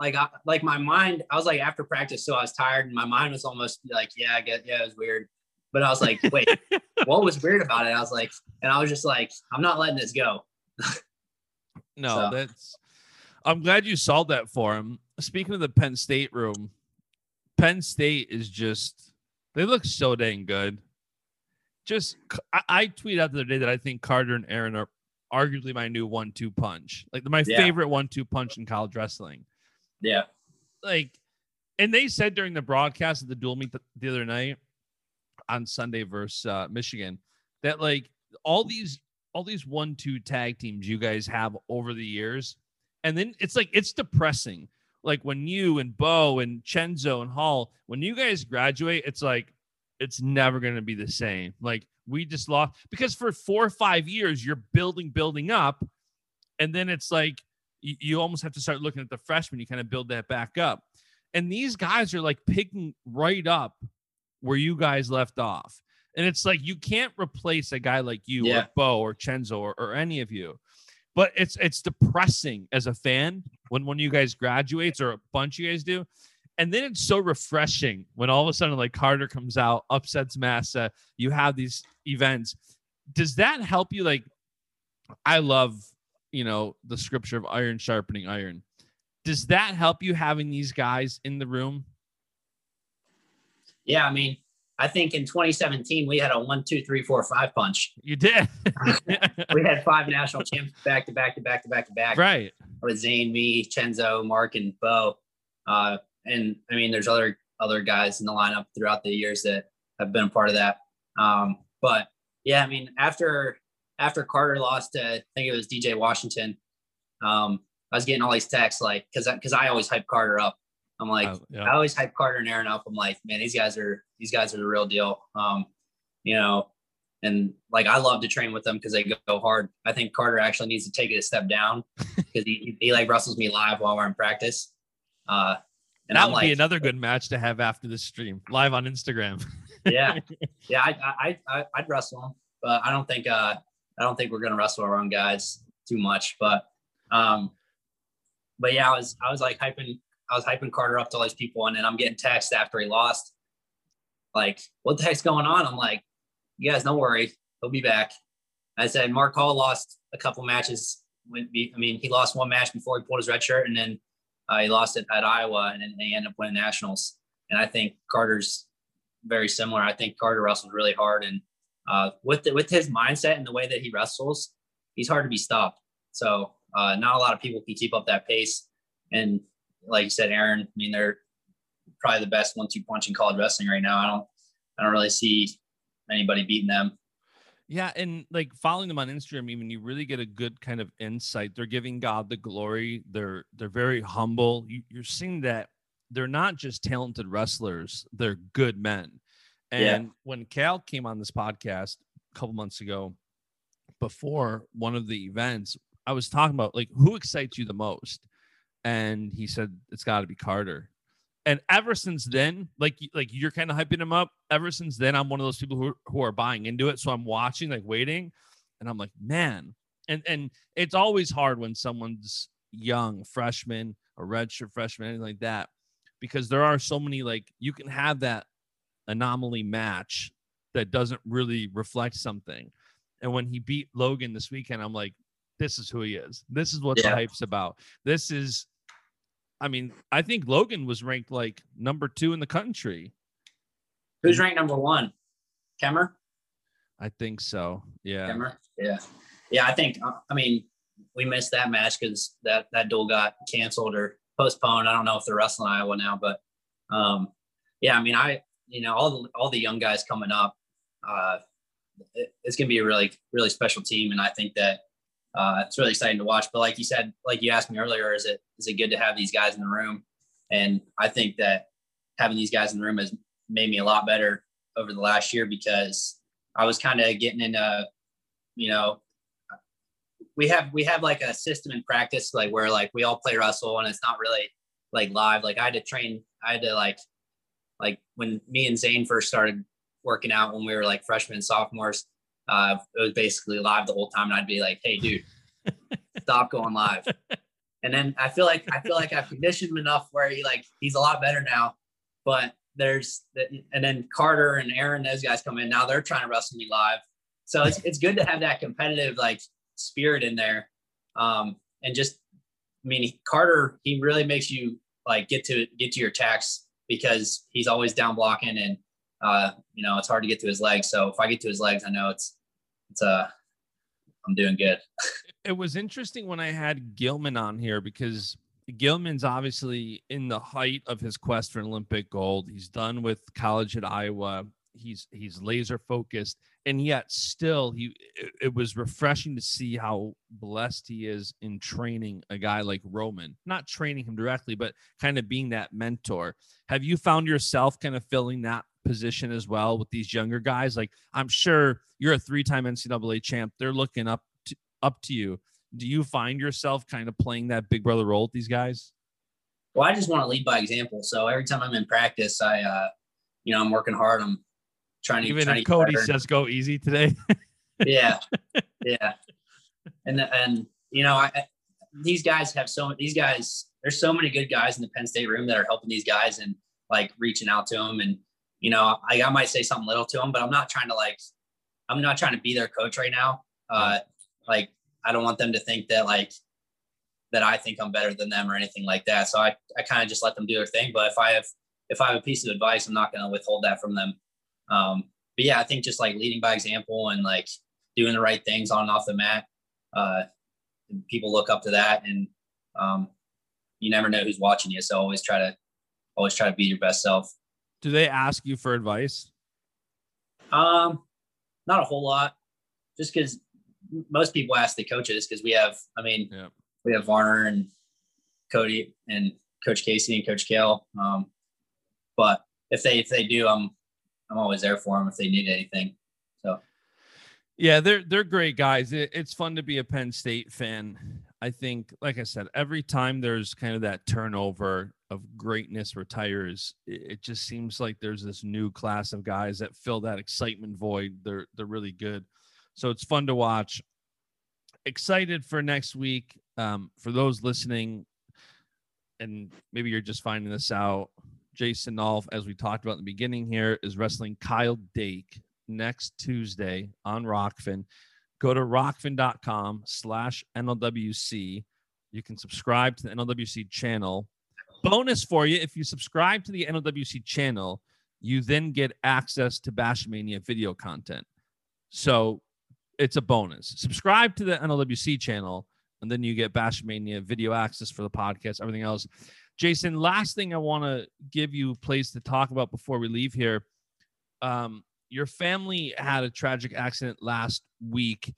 like, I, like my mind. I was like after practice, so I was tired, and my mind was almost like, "Yeah, I get, yeah, it was weird." But I was like, "Wait, what was weird about it?" I was like, and I was just like, "I'm not letting this go." no, so. that's. I'm glad you solved that for him. Speaking of the Penn State room, Penn State is just. They look so dang good just I, I tweeted out the other day that I think Carter and Aaron are arguably my new one-two punch, like my yeah. favorite one-two punch in college wrestling. Yeah, like, and they said during the broadcast of the dual meet the, the other night on Sunday versus uh, Michigan that like all these all these one-two tag teams you guys have over the years, and then it's like it's depressing. Like when you and Bo and Chenzo and Hall, when you guys graduate, it's like it's never going to be the same. Like we just lost because for four or five years you're building, building up, and then it's like you, you almost have to start looking at the freshmen. You kind of build that back up, and these guys are like picking right up where you guys left off. And it's like you can't replace a guy like you yeah. or Bo or Chenzo or, or any of you. But it's it's depressing as a fan when one of you guys graduates or a bunch of you guys do and then it's so refreshing when all of a sudden like Carter comes out, upsets Massa. You have these events. Does that help you? Like, I love you know the scripture of iron sharpening iron. Does that help you having these guys in the room? Yeah, I mean, I think in 2017 we had a one, two, three, four, five punch. You did. we had five national champs back to back to back to back to back. Right. With Zain, me, Chenzo, Mark, and Bo. Uh, and I mean, there's other other guys in the lineup throughout the years that have been a part of that. Um, but yeah, I mean, after after Carter lost to, I think it was DJ Washington, um, I was getting all these texts like, because because I, I, always hype Carter up. I'm like, uh, yeah. I always hype Carter and Aaron up. I'm like, man, these guys are these guys are the real deal. Um, you know, and like I love to train with them because they go hard. I think Carter actually needs to take it a step down because he, he, he like wrestles me live while we're in practice. Uh, and that I'm would like, be another good match to have after the stream, live on Instagram. yeah, yeah, I, I, I, would wrestle him, but I don't think, uh, I don't think we're gonna wrestle our own guys too much. But, um, but yeah, I was, I was like hyping, I was hyping Carter up to all these people, and then I'm getting text after he lost, like, what the heck's going on? I'm like, you guys, don't worry, he'll be back. I said Mark Hall lost a couple matches. I mean, he lost one match before he pulled his red shirt, and then uh, he lost it at Iowa, and then they ended up winning nationals. And I think Carter's very similar. I think Carter wrestles really hard, and uh, with the, with his mindset and the way that he wrestles, he's hard to be stopped. So uh, not a lot of people can keep up that pace. And like you said, Aaron, I mean, they're probably the best one-two punch in college wrestling right now. I don't, I don't really see anybody beating them. Yeah, and like following them on Instagram, even you really get a good kind of insight. They're giving God the glory. They're they're very humble. You, are seeing that they're not just talented wrestlers; they're good men. And yeah. when Cael came on this podcast a couple months ago, before one of the events, I was talking about like who excites you the most, and he said it's got to be Carter. And ever since then, like like you're kind of hyping him up. Ever since then, I'm one of those people who who are buying into it. So I'm watching, like waiting, and I'm like, man. And and it's always hard when someone's young, freshman, a redshirt freshman, anything like that, because there are so many like you can have that anomaly match that doesn't really reflect something. And when he beat Logan this weekend, I'm like, this is who he is. This is what yeah. the hype's about. This is, I mean, I think Logan was ranked like number two in the country. Who's ranked number one? Kemerer? I think so. Yeah. Kemerer? Yeah. Yeah. I think, uh, I mean, we missed that match because that, that dual got canceled or postponed. I don't know if they're wrestling Iowa now, but um, yeah, I mean, I, you know, all the, all the young guys coming up, uh, it, it's going to be a really, really special team. And I think that uh, it's really exciting to watch. But like you said, like you asked me earlier, is it, is it good to have these guys in the room? And I think that having these guys in the room has made me a lot better over the last year because I was kind of getting in a, you know, we have we have like a system in practice like where like we all play wrestle and it's not really like live. Like I had to train, I had to like like when me and Zain first started working out when we were like freshmen sophomores, uh, it was basically live the whole time. And I'd be like, Hey dude, stop going live. And then I feel like, I feel like I've conditioned him enough where he like, he's a lot better now, but there's, the, and then Carter and Aaron, those guys come in now they're trying to wrestle me live. So it's, it's good to have that competitive like spirit in there. Um, and just, I mean, Carter, he really makes you like get to get to your attacks because he's always down blocking and uh, you know, it's hard to get to his legs. So if I get to his legs, I know it's it's uh I'm doing good. it was interesting when I had Gilman on here because Gilman's obviously in the height of his quest for an Olympic gold. He's done with college at Iowa he's he's laser focused and yet still he it, it, was refreshing to see how blessed he is in training a guy like roman. Not training him directly but kind of being that mentor. Have you found yourself kind of filling that position as well with these younger guys? Like i'm sure you're a three-time ncaa champ. They're looking up to, up to you. Do you find yourself kind of playing that big brother role with these guys? Well i just want to lead by example. So every time i'm in practice i uh you know i'm working hard. I'm trying to even trying if Cody says go easy today. yeah, yeah, and and you know, I, these guys have so these guys. There's so many good guys in the Penn State room that are helping these guys and like reaching out to them. And you know, I, I might say something little to them, but I'm not trying to like, I'm not trying to be their coach right now. Uh, like I don't want them to think that like that I think I'm better than them or anything like that. So I, I kind of just let them do their thing. But if I have if I have a piece of advice, I'm not going to withhold that from them. Um, but yeah, I think just like leading by example and like doing the right things on and off the mat, uh, people look up to that, and um, you never know who's watching you. So always try to always try to be your best self. Do they ask you for advice? Um, not a whole lot, just because most people ask the coaches because we have, I mean, yeah. we have Varner and Cody and Coach Casey and Coach Cael. Um, but if they if they do, I'm I'm always there for them if they need anything. So, yeah, they're they're great guys. It, it's fun to be a Penn State fan. I think, like I said, every time there's kind of that turnover of greatness retires, it, it just seems like there's this new class of guys that fill that excitement void. They're they're really good. So it's fun to watch. Excited for next week. Um, for those listening, and maybe you're just finding this out Jason Nolf, as we talked about in the beginning here, is wrestling Kyle Dake next Tuesday on Rokfin. Go to rokfin.com slash NLWC. You can subscribe to the NLWC channel. Bonus for you if you subscribe to the NLWC channel, you then get access to Bashmania video content. So it's a bonus. Subscribe to the NLWC channel, and then you get Bashmania video access for the podcast, everything else. Jason, last thing I want to give you a place to talk about before we leave here. Um, your family had a tragic accident last week,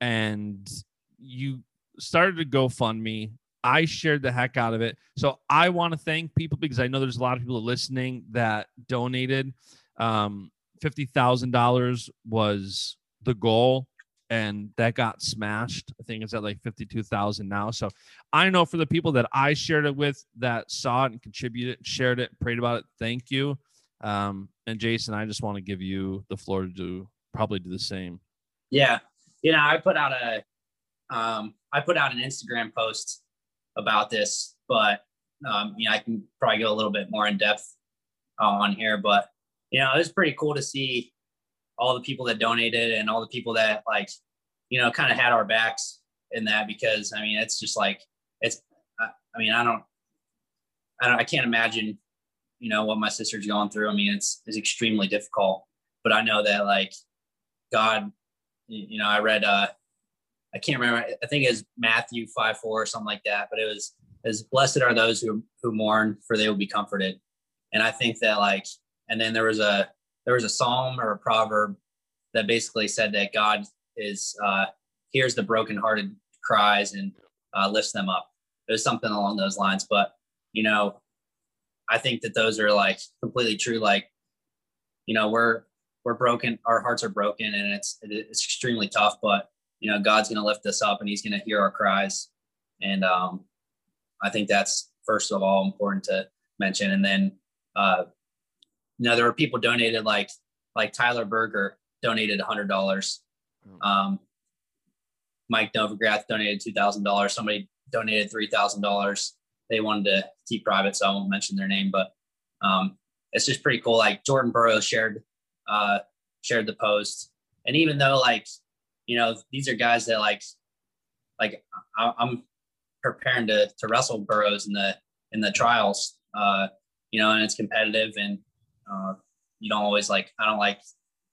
and you started to GoFundMe. I shared the heck out of it. So I want to thank people because I know there's a lot of people listening that donated. Um, $50,000 was the goal and that got smashed. I think it's at like 52,000 now. So I know for the people that I shared it with that saw it and contributed, shared it, prayed about it, thank you. Um, and Jason, I just want to give you the floor to do probably do the same. Yeah. You know, I put out a, um, I put out an Instagram post about this, but um, you know, I can probably go a little bit more in depth uh, on here. But you know, it was pretty cool to see all the people that donated and all the people that like, you know, kind of had our backs in that because I mean, it's just like it's. I, I mean, I don't, I don't, I can't imagine, you know, what my sister's going through. I mean, it's it's extremely difficult. But I know that like God, you know, I read uh I can't remember. I think it's Matthew five four or something like that. But it was as blessed are those who who mourn, for they will be comforted. And I think that like, and then there was a there was a psalm or a proverb that basically said that God is uh, hears the brokenhearted cries and uh, lifts them up. It was something along those lines. But you know, I think that those are like completely true. Like, you know, we're we're broken, our hearts are broken, and it's it's extremely tough. But you know, God's going to lift us up and he's going to hear our cries. And um, I think that's first of all important to mention. And then, uh, you know, there were people donated like, like Tyler Berger donated a hundred dollars. Hmm. Um, Mike Novogratz donated $2,000. Somebody donated $3,000. They wanted to keep private, so I won't mention their name, but um, it's just pretty cool. Like Jordan Burroughs shared, uh, shared the post. And even though like you know, these are guys that like, like I, am preparing to to wrestle Burroughs in the in the trials, uh, you know, and it's competitive, and uh, you don't always like. I don't like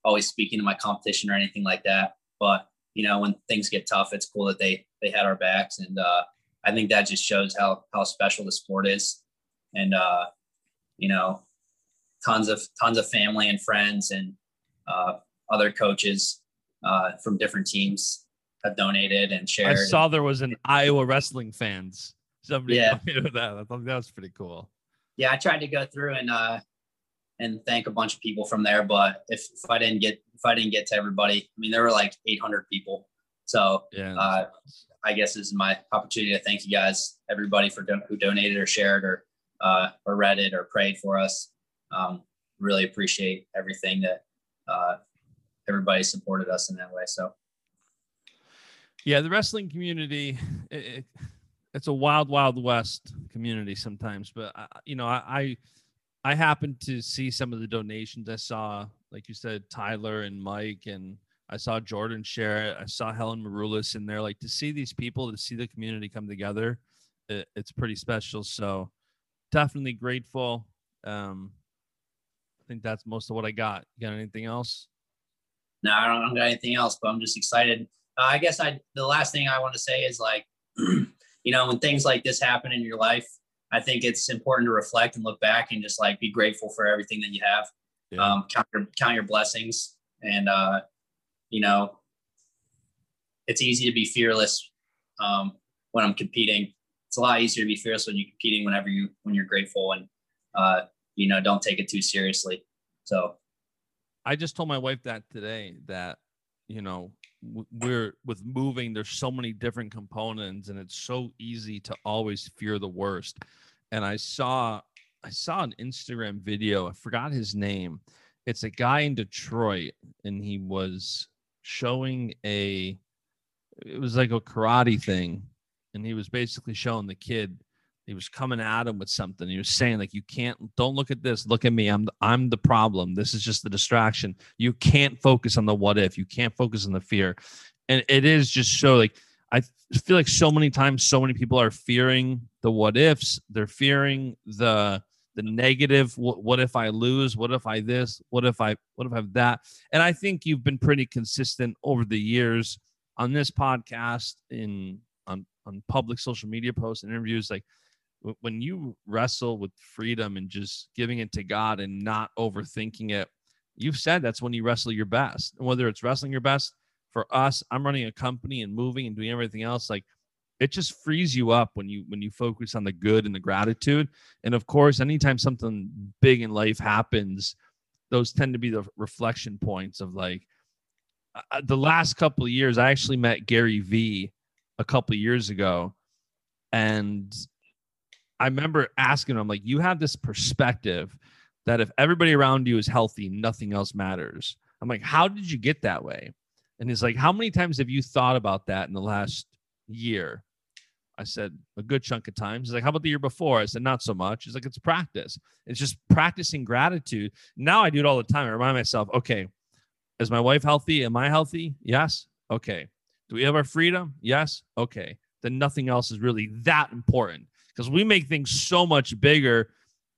always speaking to my competition or anything like that, but you know, when things get tough, it's cool that they they had our backs, and uh, I think that just shows how how special the sport is, and uh, you know, tons of tons of family and friends and uh, other coaches uh, from different teams have donated and shared. I saw there was an Iowa wrestling fans. Somebody yeah. that. I thought that was pretty cool. Yeah, I tried to go through and uh and thank a bunch of people from there, but if, if I didn't get if I didn't get to everybody, I mean there were like 800 people. So yeah, uh, I guess this is my opportunity to thank you guys, everybody for do- who donated or shared or uh, or read it or prayed for us. Um, really appreciate everything that uh, everybody supported us in that way. So, yeah, the wrestling community, it, it, it's a wild, wild west community sometimes. But I, you know, I, I I happened to see some of the donations. I saw, like you said, Tyler and Mike, and I saw Jordan share it. I saw Helen Maroulis in there. Like to see these people, to see the community come together, it, it's pretty special. So definitely grateful. Um, I think that's most of what I got. You got anything else? no, I don't, I don't got anything else, but I'm just excited. Uh, I guess I the last thing I want to say is like, you know, when things like this happen in your life, I think it's important to reflect and look back and just like be grateful for everything that you have. Yeah. Um, count your count your blessings, and uh, you know, it's easy to be fearless um, when I'm competing. It's a lot easier to be fearless when you're competing whenever you when you're grateful and uh, you know don't take it too seriously. So I just told my wife that today that you know we're with moving there's so many different components and it's so easy to always fear the worst. And i saw i saw an instagram video i forgot his name. It's a guy in detroit and he was showing a it was like a karate thing and he was basically showing the kid he was coming at him with something. He was saying like, "You can't. Don't look at this. Look at me. I'm I'm the problem. This is just the distraction. You can't focus on the what if. You can't focus on the fear." And it is just so like I feel like so many times, so many people are fearing the what ifs. They're fearing the the negative. What, what if I lose? What if I this? What if I what if I have that? And I think you've been pretty consistent over the years on this podcast in on on public social media posts and interviews like when you wrestle with freedom and just giving it to God and not overthinking it, you've said that's when you wrestle your best. And whether it's wrestling your best for us, I'm running a company and moving and doing everything else. Like it just frees you up when you when you focus on the good and the gratitude. And of course, anytime something big in life happens, those tend to be the reflection points of like uh, the last couple of years. I actually met Gary Vee a couple years ago, and I remember asking him, like, you have this perspective that if everybody around you is healthy, nothing else matters. I'm like, how did you get that way? And he's like, how many times have you thought about that in the last year. I said, a good chunk of times. He's like, how about the year before? I said, not so much. He's like, it's practice. It's just practicing gratitude. Now I do it all the time. I remind myself, okay, is my wife healthy? Am I healthy? Yes. Okay. Do we have our freedom? Yes. Okay. Then nothing else is really that important because we make things so much bigger.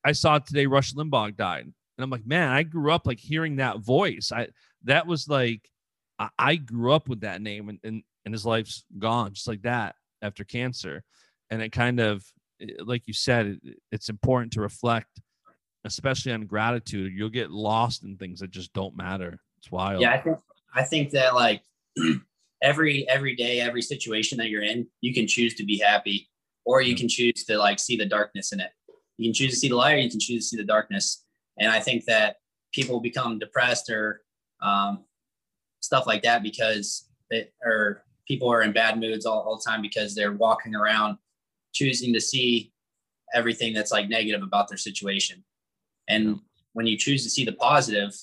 I saw today Rush Limbaugh died. And I'm like, man, I grew up like hearing that voice. I that was like I, I grew up with that name and, and and his life's gone just like that after cancer. And it kind of eh, like you said, it, it's important to reflect, especially on gratitude. You'll get lost in things that just don't matter. It's wild. Yeah, I think I think that like every every day, every situation that you're in, you can choose to be happy, or you can choose to like see the darkness in it. You can choose to see the light, or you can choose to see the darkness. And I think that people become depressed or um, stuff like that because it or people are in bad moods all, all the time because they're walking around choosing to see everything that's like negative about their situation. And when you choose to see the positive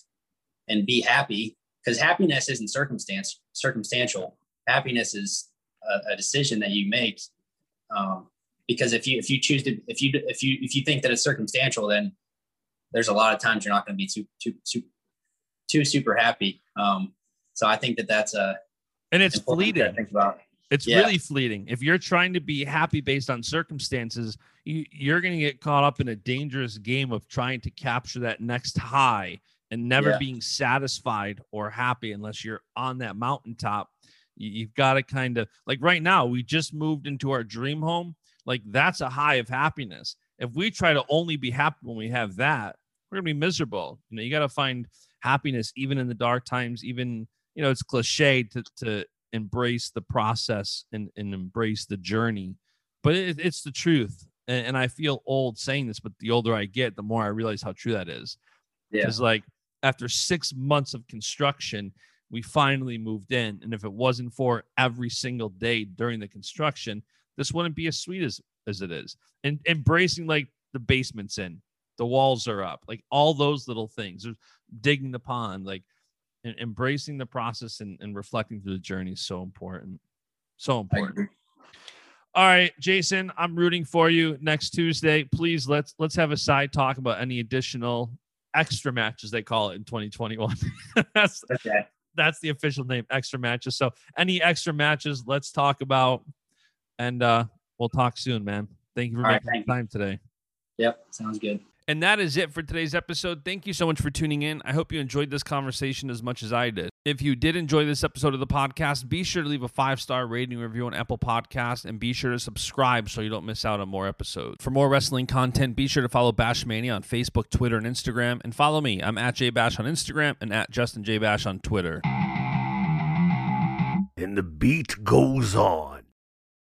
and be happy, because happiness isn't circumstance circumstantial. Happiness is a, a decision that you make. Um, because if you if you choose to if you if you if you think that it's circumstantial, then there's a lot of times you're not going to be too too too too super happy. Um, so I think that that's a and it's fleeting. think about. It's yeah. really fleeting. If you're trying to be happy based on circumstances, you, you're going to get caught up in a dangerous game of trying to capture that next high and never yeah. being satisfied or happy unless you're on that mountaintop. You, have got to kind of like right now, we just moved into our dream home. Like that's a high of happiness. If we try to only be happy when we have that, we're to be miserable. You know, you got to find happiness even in the dark times, even you know it's cliche to to embrace the process and, and embrace the journey but it, it's the truth and, and, i feel old saying this but the older i get the more i realize how true that is because yeah. like after six months of construction we finally moved in and if it wasn't for every single day during the construction this wouldn't be as sweet as as it is and embracing like the basement's in the walls are up like all those little things There's digging the pond like and embracing the process and, and reflecting through the journey is so important. So important. All right, Jason, I'm rooting for you next Tuesday. Please let's let's have a side talk about any additional extra matches they call it in 2021. that's okay. that's the official name, extra matches. So any extra matches, let's talk about and uh we'll talk soon, man. Thank you for All making right, time today. Yep, sounds good. And that is it for today's episode. Thank you so much for tuning in. I hope you enjoyed this conversation as much as I did. If you did enjoy this episode of the podcast, be sure to leave a five star rating review on Apple Podcasts and be sure to subscribe so you don't miss out on more episodes. For more wrestling content, be sure to follow Bashmania on Facebook, Twitter, and Instagram. And follow me. I'm at JBash on Instagram and at Justin J Bash on Twitter. And the beat goes on.